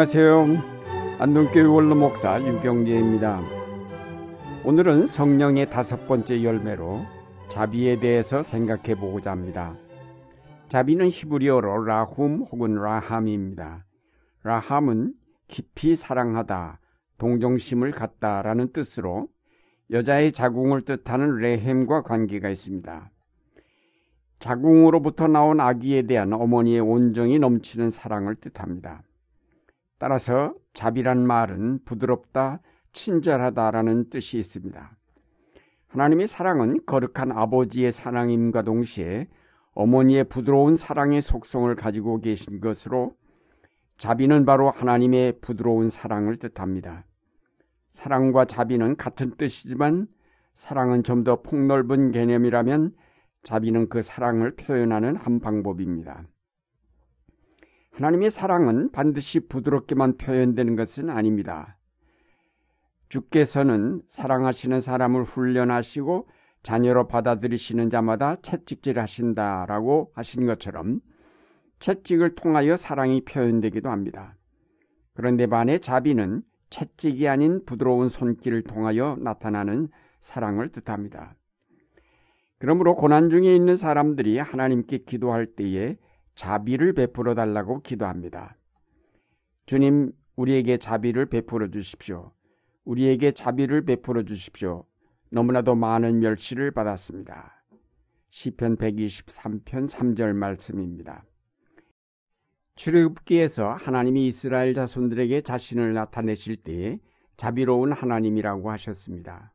안녕하세요. 안동교회 원로 목사 유경재입니다. 오늘은 성령의 다섯 번째 열매로 자비에 대해서 생각해 보고자 합니다. 자비는 히브리어로 라훔 혹은 라함입니다. 라함은 깊이 사랑하다, 동정심을 갖다라는 뜻으로 여자의 자궁을 뜻하는 레헴과 관계가 있습니다. 자궁으로부터 나온 아기에 대한 어머니의 온정이 넘치는 사랑을 뜻합니다. 따라서 자비란 말은 부드럽다, 친절하다라는 뜻이 있습니다. 하나님의 사랑은 거룩한 아버지의 사랑임과 동시에 어머니의 부드러운 사랑의 속성을 가지고 계신 것으로 자비는 바로 하나님의 부드러운 사랑을 뜻합니다. 사랑과 자비는 같은 뜻이지만 사랑은 좀 더 폭넓은 개념이라면 자비는 그 사랑을 표현하는 한 방법입니다. 하나님의 사랑은 반드시 부드럽게만 표현되는 것은 아닙니다. 주께서는 사랑하시는 사람을 훈련하시고 자녀로 받아들이시는 자마다 채찍질 하신다라고 하신 것처럼 채찍을 통하여 사랑이 표현되기도 합니다. 그런데 반해 자비는 채찍이 아닌 부드러운 손길을 통하여 나타나는 사랑을 뜻합니다. 그러므로 고난 중에 있는 사람들이 하나님께 기도할 때에 자비를 베풀어 달라고 기도합니다. 주님, 우리에게 자비를 베풀어 주십시오. 우리에게 자비를 베풀어 주십시오. 너무나도 많은 멸시를 받았습니다. 시편 123편 3절 말씀입니다. 출애굽기에서 하나님이 이스라엘 자손들에게 자신을 나타내실 때에 자비로운 하나님이라고 하셨습니다.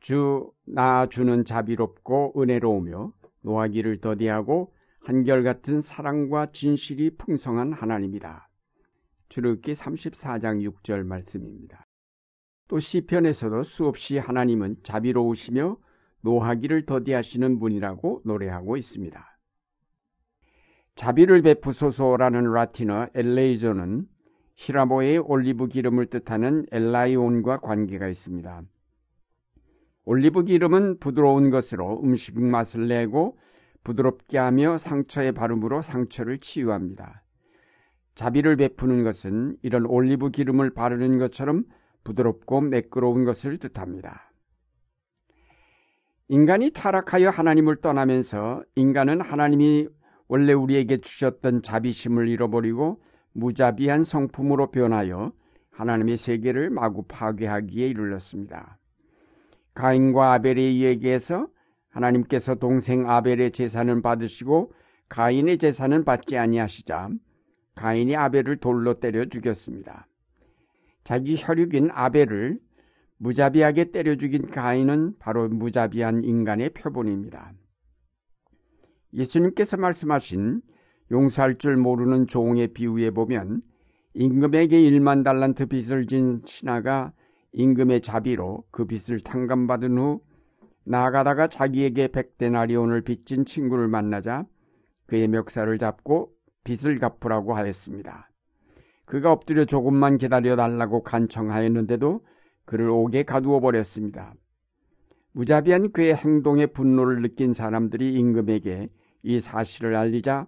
주, 나 주는 자비롭고 은혜로우며 노하기를 더디하고 한결같은 사랑과 진실이 풍성한 하나님이다. 출애굽기 34장 6절 말씀입니다. 또 시편에서도 수없이 하나님은 자비로우시며 노하기를 더디하시는 분이라고 노래하고 있습니다. 자비를 베푸소서라는 라틴어 엘레이조는 히라보의 올리브 기름을 뜻하는 엘라이온과 관계가 있습니다. 올리브 기름은 부드러운 것으로 음식 맛을 내고 부드럽게 하며 상처에 바름으로 상처를 치유합니다. 자비를 베푸는 것은 이런 올리브 기름을 바르는 것처럼 부드럽고 매끄러운 것을 뜻합니다. 인간이 타락하여 하나님을 떠나면서 인간은 하나님이 원래 우리에게 주셨던 자비심을 잃어버리고 무자비한 성품으로 변하여 하나님의 세계를 마구 파괴하기에 이르렀습니다. 가인과 아벨의 이야기에서 하나님께서 동생 아벨의 재산을 받으시고 가인의 재산은 받지 아니하시자 가인이 아벨을 돌로 때려 죽였습니다. 자기 혈육인 아벨을 무자비하게 때려 죽인 가인은 바로 무자비한 인간의 표본입니다. 예수님께서 말씀하신 용서할 줄 모르는 종의 비유에 보면 임금에게 1만 달란트 빚을 진 신하가 임금의 자비로 그 빚을 탕감받은 후 나아가다가 자기에게 백데나리온을 빚진 친구를 만나자 그의 멱살을 잡고 빚을 갚으라고 하였습니다. 그가 엎드려 조금만 기다려 달라고 간청하였는데도 그를 옥에 가두어 버렸습니다. 무자비한 그의 행동에 분노를 느낀 사람들이 임금에게 이 사실을 알리자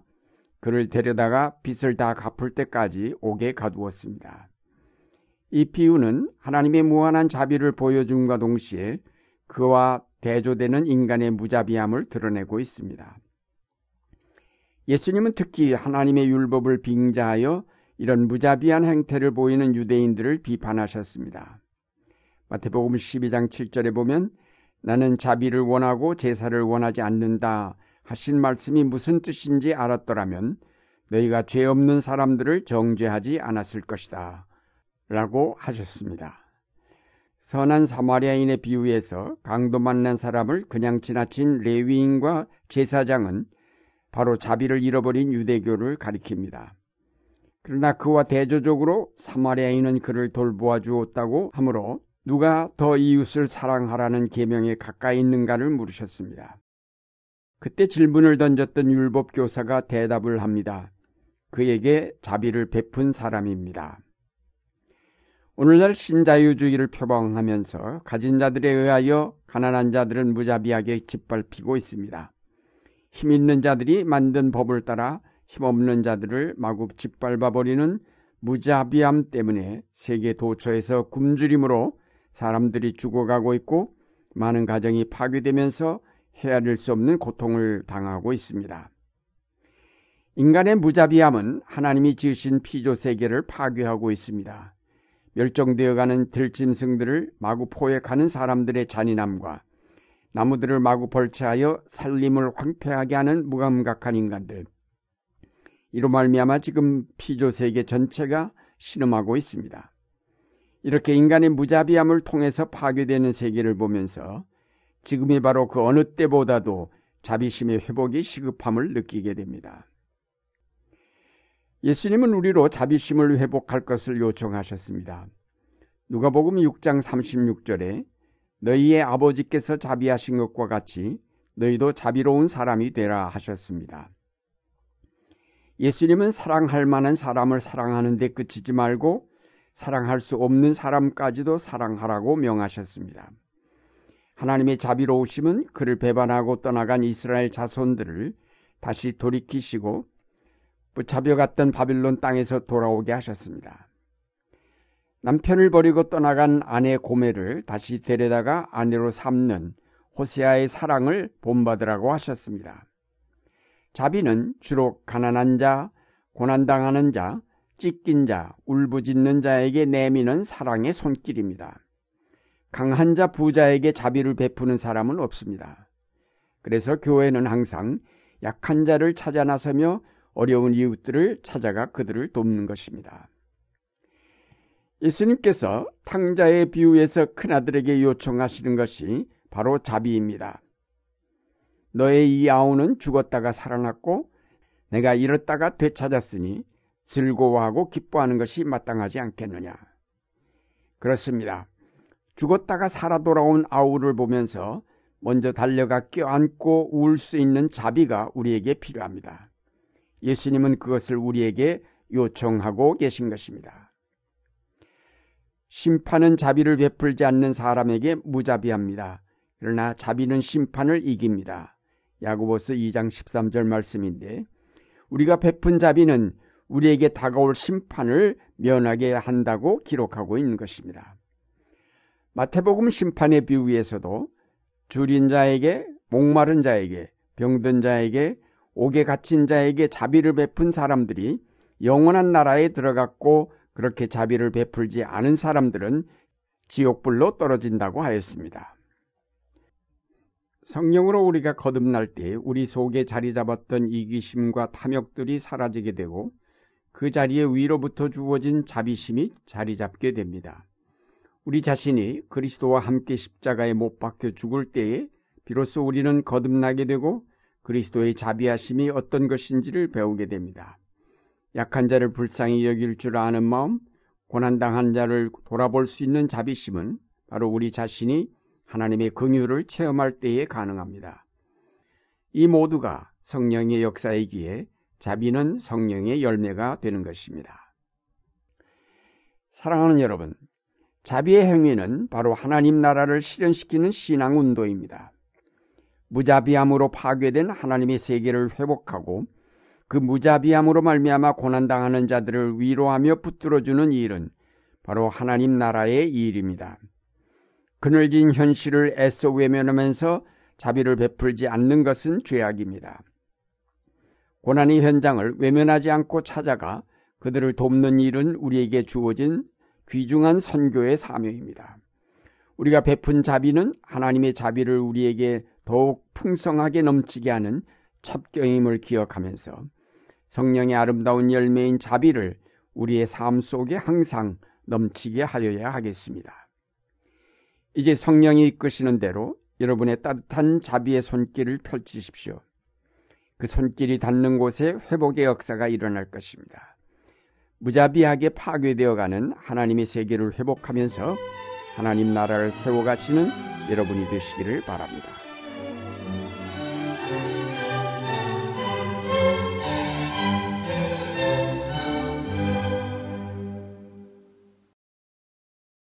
그를 데려다가 빚을 다 갚을 때까지 옥에 가두었습니다. 이 비유는 하나님의 무한한 자비를 보여줌과 동시에 그와 대조되는 인간의 무자비함을 드러내고 있습니다. 예수님은 특히 하나님의 율법을 빙자하여 이런 무자비한 행태를 보이는 유대인들을 비판하셨습니다. 마태복음 12장 7절에 보면 나는 자비를 원하고 제사를 원하지 않는다 하신 말씀이 무슨 뜻인지 알았더라면 너희가 죄 없는 사람들을 정죄하지 않았을 것이다. 라고 하셨습니다. 선한 사마리아인의 비유에서 강도 만난 사람을 그냥 지나친 레위인과 제사장은 바로 자비를 잃어버린 유대교를 가리킵니다. 그러나 그와 대조적으로 사마리아인은 그를 돌보아 주었다고 하므로 누가 더 이웃을 사랑하라는 계명에 가까이 있는가를 물으셨습니다. 그때 질문을 던졌던 율법 교사가 대답을 합니다. 그에게 자비를 베푼 사람입니다. 오늘날 신자유주의를 표방하면서 가진 자들에 의하여 가난한 자들은 무자비하게 짓밟히고 있습니다. 힘 있는 자들이 만든 법을 따라 힘없는 자들을 마구 짓밟아 버리는 무자비함 때문에 세계 도처에서 굶주림으로 사람들이 죽어가고 있고 많은 가정이 파괴되면서 헤아릴 수 없는 고통을 당하고 있습니다. 인간의 무자비함은 하나님이 지으신 피조 세계를 파괴하고 있습니다. 멸종되어가는 들짐승들을 마구 포획하는 사람들의 잔인함과 나무들을 마구 벌채하여 살림을 황폐하게 하는 무감각한 인간들. 이로 말미암아 지금 피조 세계 전체가 신음하고 있습니다. 이렇게 인간의 무자비함을 통해서 파괴되는 세계를 보면서 지금이 바로 그 어느 때보다도 자비심의 회복이 시급함을 느끼게 됩니다. 예수님은 우리로 자비심을 회복할 것을 요청하셨습니다. 누가복음 6장 36절에 너희의 아버지께서 자비하신 것과 같이 너희도 자비로운 사람이 되라 하셨습니다. 예수님은 사랑할 만한 사람을 사랑하는 데 그치지 말고 사랑할 수 없는 사람까지도 사랑하라고 명하셨습니다. 하나님의 자비로우심은 그를 배반하고 떠나간 이스라엘 자손들을 다시 돌이키시고 붙잡혀갔던 바빌론 땅에서 돌아오게 하셨습니다. 남편을 버리고 떠나간 아내 고매를 다시 데려다가 아내로 삼는 호세아의 사랑을 본받으라고 하셨습니다. 자비는 주로 가난한 자, 고난당하는 자, 찢긴 자, 울부짖는 자에게 내미는 사랑의 손길입니다. 강한 자 부자에게 자비를 베푸는 사람은 없습니다. 그래서 교회는 항상 약한 자를 찾아 나서며 어려운 이웃들을 찾아가 그들을 돕는 것입니다. 예수님께서 탕자의 비유에서 큰아들에게 요청하시는 것이 바로 자비입니다. 너의 이 아우는 죽었다가 살아났고 내가 잃었다가 되찾았으니 즐거워하고 기뻐하는 것이 마땅하지 않겠느냐. 그렇습니다. 죽었다가 살아 돌아온 아우를 보면서 먼저 달려가 껴안고 울 수 있는 자비가 우리에게 필요합니다. 예수님은 그것을 우리에게 요청하고 계신 것입니다. 심판은 자비를 베풀지 않는 사람에게 무자비합니다. 그러나 자비는 심판을 이깁니다. 야고보스 2장 13절 말씀인데 우리가 베푼 자비는 우리에게 다가올 심판을 면하게 한다고 기록하고 있는 것입니다. 마태복음 심판의 비유에서도 줄인 자에게 목마른 자에게 병든 자에게 옥에 갇힌 자에게 자비를 베푼 사람들이 영원한 나라에 들어갔고 그렇게 자비를 베풀지 않은 사람들은 지옥불로 떨어진다고 하였습니다. 성령으로 우리가 거듭날 때 우리 속에 자리 잡았던 이기심과 탐욕들이 사라지게 되고 그 자리에 위로부터 주어진 자비심이 자리 잡게 됩니다. 우리 자신이 그리스도와 함께 십자가에 못 박혀 죽을 때에 비로소 우리는 거듭나게 되고 그리스도의 자비하심이 어떤 것인지를 배우게 됩니다. 약한 자를 불쌍히 여길 줄 아는 마음, 고난당한 자를 돌아볼 수 있는 자비심은 바로 우리 자신이 하나님의 긍휼을 체험할 때에 가능합니다. 이 모두가 성령의 역사이기에 자비는 성령의 열매가 되는 것입니다. 사랑하는 여러분, 자비의 행위는 바로 하나님 나라를 실현시키는 신앙 운동입니다. 무자비함으로 파괴된 하나님의 세계를 회복하고 그 무자비함으로 말미암아 고난당하는 자들을 위로하며 붙들어주는 일은 바로 하나님 나라의 일입니다. 그늘진 현실을 애써 외면하면서 자비를 베풀지 않는 것은 죄악입니다. 고난의 현장을 외면하지 않고 찾아가 그들을 돕는 일은 우리에게 주어진 귀중한 선교의 사명입니다. 우리가 베푼 자비는 하나님의 자비를 우리에게 더욱 풍성하게 넘치게 하는 첩경임을 기억하면서 성령의 아름다운 열매인 자비를 우리의 삶 속에 항상 넘치게 하여야 하겠습니다. 이제 성령이 이끄시는 대로 여러분의 따뜻한 자비의 손길을 펼치십시오. 그 손길이 닿는 곳에 회복의 역사가 일어날 것입니다. 무자비하게 파괴되어가는 하나님의 세계를 회복하면서 하나님 나라를 세워가시는 여러분이 되시기를 바랍니다.